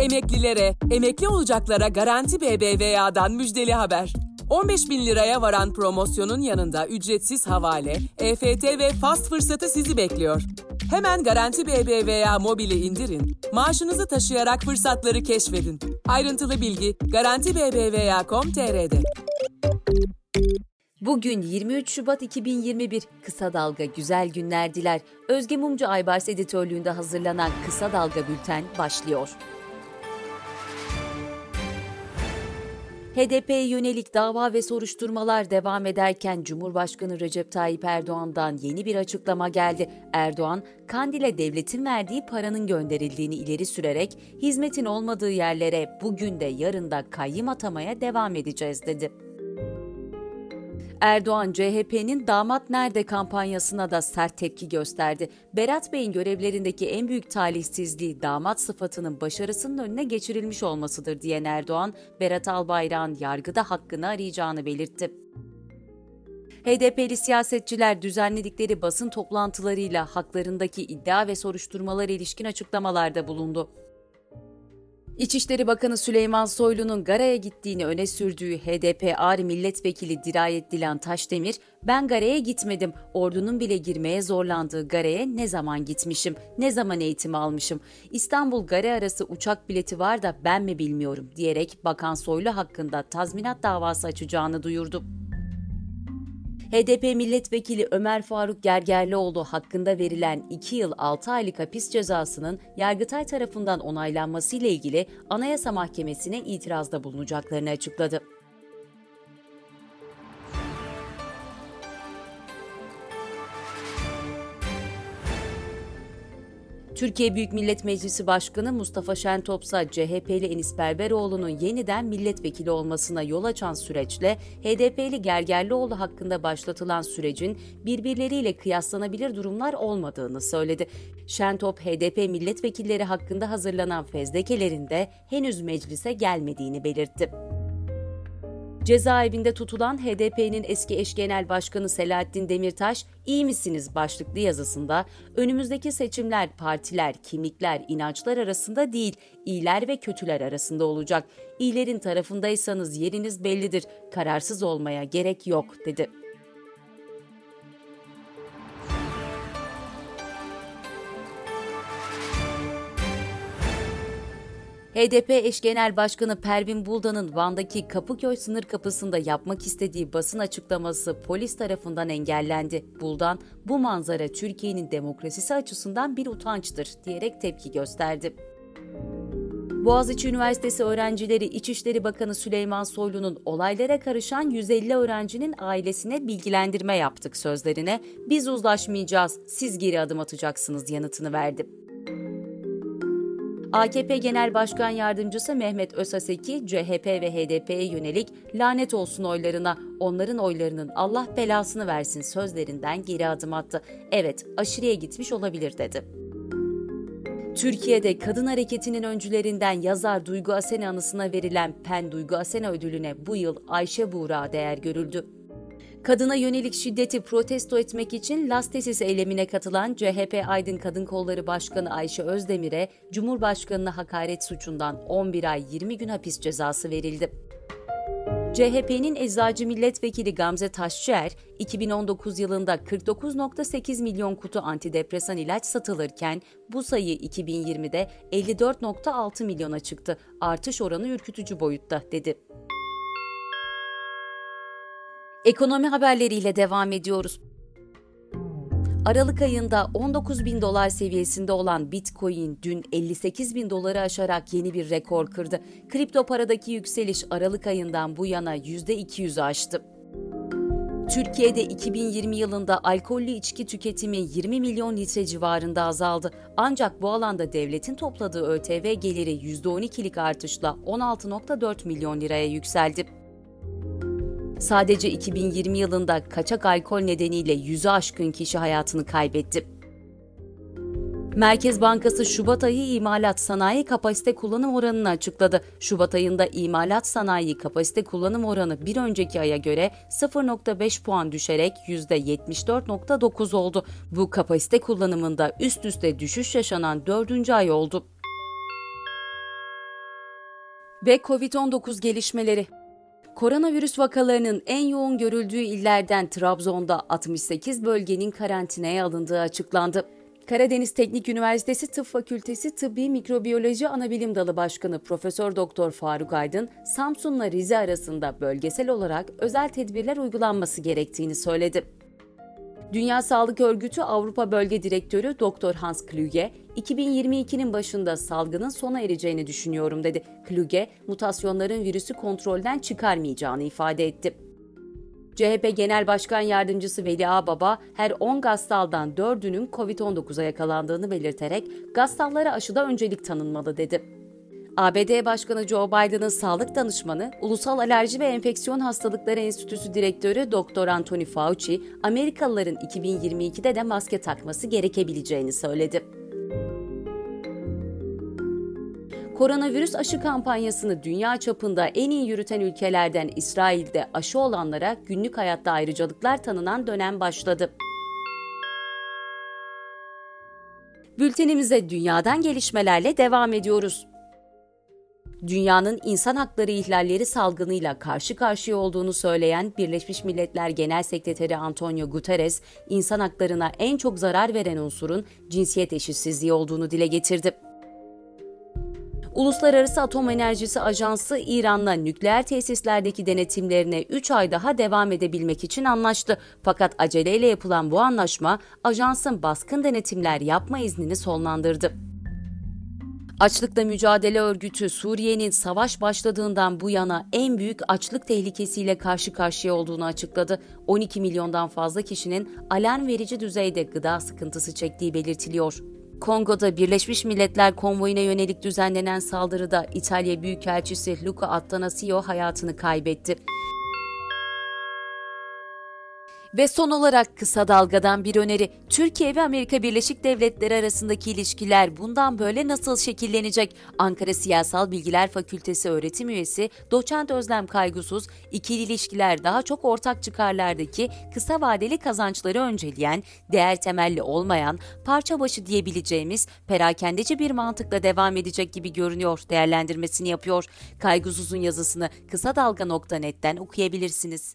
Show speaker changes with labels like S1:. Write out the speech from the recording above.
S1: Emeklilere, emekli olacaklara Garanti BBVA'dan müjdeli haber. 15 bin liraya varan promosyonun yanında ücretsiz havale, EFT ve fast fırsatı sizi bekliyor. Hemen Garanti BBVA mobili indirin, maaşınızı taşıyarak fırsatları keşfedin. Ayrıntılı bilgi Garanti BBVA.com.tr'de.
S2: Bugün 23 Şubat 2021 Kısa Dalga Güzel Günler Diler. Özge Mumcu Aybars editörlüğünde hazırlanan Kısa Dalga Bülten başlıyor. HDP'ye yönelik dava ve soruşturmalar devam ederken Cumhurbaşkanı Recep Tayyip Erdoğan'dan yeni bir açıklama geldi. Erdoğan, Kandil'e devletin verdiği paranın gönderildiğini ileri sürerek hizmetin olmadığı yerlere bugün de yarın da kayyım atamaya devam edeceğiz dedi. Erdoğan CHP'nin damat nerede kampanyasına da sert tepki gösterdi. Berat Bey'in görevlerindeki en büyük talihsizliği damat sıfatının başarısının önüne geçirilmiş olmasıdır diyen Erdoğan, Berat Albayrak'ın yargıda hakkını arayacağını belirtti. HDP'li siyasetçiler düzenledikleri basın toplantılarıyla haklarındaki iddia ve soruşturmalar ilişkin açıklamalarda bulundu. İçişleri Bakanı Süleyman Soylu'nun Gara'ya gittiğini öne sürdüğü HDP Ağrı Milletvekili Dirayet Dilan Taşdemir, ben Gara'ya gitmedim, ordunun bile girmeye zorlandığı Gara'ya ne zaman gitmişim, ne zaman eğitim almışım, İstanbul Gara arası uçak bileti var da ben mi bilmiyorum diyerek Bakan Soylu hakkında tazminat davası açacağını duyurdu. HDP milletvekili Ömer Faruk Gergerlioğlu hakkında verilen 2 yıl 6 aylık hapis cezasının Yargıtay tarafından onaylanması ile ilgili Anayasa Mahkemesi'ne itirazda bulunacaklarını açıkladı. Türkiye Büyük Millet Meclisi Başkanı Mustafa Şentopsa, CHP'li Enis Berberoğlu'nun yeniden milletvekili olmasına yol açan süreçle HDP'li Gergerlioğlu hakkında başlatılan sürecin birbirleriyle kıyaslanabilir durumlar olmadığını söyledi. Şentop, HDP milletvekilleri hakkında hazırlanan fezlekelerin de henüz meclise gelmediğini belirtti. Cezaevinde tutulan HDP'nin eski eş genel başkanı Selahattin Demirtaş, iyi misiniz başlıklı yazısında önümüzdeki seçimler partiler, kimlikler, inançlar arasında değil, iyiler ve kötüler arasında olacak. İyilerin tarafındaysanız yeriniz bellidir, kararsız olmaya gerek yok dedi. HDP eş genel başkanı Pervin Buldan'ın Van'daki Kapıköy sınır kapısında yapmak istediği basın açıklaması polis tarafından engellendi. Buldan, bu manzara Türkiye'nin demokrasisi açısından bir utançtır diyerek tepki gösterdi. Boğaziçi Üniversitesi öğrencileri İçişleri Bakanı Süleyman Soylu'nun olaylara karışan 150 öğrencinin ailesine bilgilendirme yaptık sözlerine biz uzlaşmayacağız, siz geri adım atacaksınız yanıtını verdi. AKP Genel Başkan Yardımcısı Mehmet Özaseki, CHP ve HDP'ye yönelik lanet olsun oylarına, onların oylarının Allah belasını versin sözlerinden geri adım attı. Evet, aşırıya gitmiş olabilir dedi. Türkiye'de kadın hareketinin öncülerinden yazar Duygu Asena anısına verilen PEN Duygu Asena ödülüne bu yıl Ayşe Buğra değer görüldü. Kadına yönelik şiddeti protesto etmek için Lastesis eylemine katılan CHP Aydın Kadın Kolları Başkanı Ayşe Özdemir'e Cumhurbaşkanına hakaret suçundan 11 ay 20 gün hapis cezası verildi. CHP'nin eczacı milletvekili Gamze Taşçıer, 2019 yılında 49.8 milyon kutu antidepresan ilaç satılırken bu sayı 2020'de 54.6 milyona çıktı. Artış oranı ürkütücü boyutta dedi. Ekonomi haberleriyle devam ediyoruz. Aralık ayında 19 bin dolar seviyesinde olan Bitcoin dün 58 bin doları aşarak yeni bir rekor kırdı. Kripto paradaki yükseliş Aralık ayından bu yana %200'ü aştı. Türkiye'de 2020 yılında alkollü içki tüketimi 20 milyon litre civarında azaldı. Ancak bu alanda devletin topladığı ÖTV geliri %12'lik artışla 16.4 milyon liraya yükseldi. Sadece 2020 yılında kaçak alkol nedeniyle yüzü aşkın kişi hayatını kaybetti. Merkez Bankası Şubat ayı imalat sanayi kapasite kullanım oranını açıkladı. Şubat ayında imalat sanayi kapasite kullanım oranı bir önceki aya göre 0.5 puan düşerek %74.9 oldu. Bu kapasite kullanımında üst üste düşüş yaşanan dördüncü ay oldu. Ve Covid-19 gelişmeleri. Koronavirüs vakalarının en yoğun görüldüğü illerden Trabzon'da 68 bölgenin karantinaya alındığı açıklandı. Karadeniz Teknik Üniversitesi Tıp Fakültesi Tıbbi Mikrobiyoloji Anabilim Dalı Başkanı Profesör Doktor Faruk Aydın, Samsun'la Rize arasında bölgesel olarak özel tedbirler uygulanması gerektiğini söyledi. Dünya Sağlık Örgütü Avrupa Bölge Direktörü Dr. Hans Kluge, 2022'nin başında salgının sona ereceğini düşünüyorum dedi. Kluge, mutasyonların virüsü kontrolden çıkarmayacağını ifade etti. CHP Genel Başkan Yardımcısı Veli Ağbaba, her 10 gastaldan 4'ünün COVID-19'a yakalandığını belirterek gastallara aşıda öncelik tanınmalı dedi. ABD Başkanı Joe Biden'ın sağlık danışmanı, Ulusal Alerji ve Enfeksiyon Hastalıkları Enstitüsü Direktörü Dr. Anthony Fauci, Amerikalıların 2022'de de maske takması gerekebileceğini söyledi. Koronavirüs aşı kampanyasını dünya çapında en iyi yürüten ülkelerden İsrail'de aşı olanlara günlük hayatta ayrıcalıklar tanınan dönem başladı. Bültenimize dünyadan gelişmelerle devam ediyoruz. Dünyanın insan hakları ihlalleri salgınıyla karşı karşıya olduğunu söyleyen Birleşmiş Milletler Genel Sekreteri Antonio Guterres, insan haklarına en çok zarar veren unsurun cinsiyet eşitsizliği olduğunu dile getirdi. Uluslararası Atom Enerjisi Ajansı İran'la nükleer tesislerdeki denetimlerine 3 ay daha devam edebilmek için anlaştı. Fakat aceleyle yapılan bu anlaşma ajansın baskın denetimler yapma iznini sonlandırdı. Açlıkla Mücadele Örgütü Suriye'nin savaş başladığından bu yana en büyük açlık tehlikesiyle karşı karşıya olduğunu açıkladı. 12 milyondan fazla kişinin alarm verici düzeyde gıda sıkıntısı çektiği belirtiliyor. Kongo'da Birleşmiş Milletler konvoyuna yönelik düzenlenen saldırıda İtalya Büyükelçisi Luca Attanasio hayatını kaybetti. Ve son olarak kısa dalgadan bir öneri. Türkiye ve Amerika Birleşik Devletleri arasındaki ilişkiler bundan böyle nasıl şekillenecek? Ankara Siyasal Bilgiler Fakültesi öğretim üyesi Doçent Özlem Kaygusuz, ikili ilişkiler daha çok ortak çıkarlardaki kısa vadeli kazançları önceleyen, değer temelli olmayan, parça başı diyebileceğimiz perakendeci bir mantıkla devam edecek gibi görünüyor değerlendirmesini yapıyor. Kaygusuz'un yazısını kısa dalga.net'ten okuyabilirsiniz.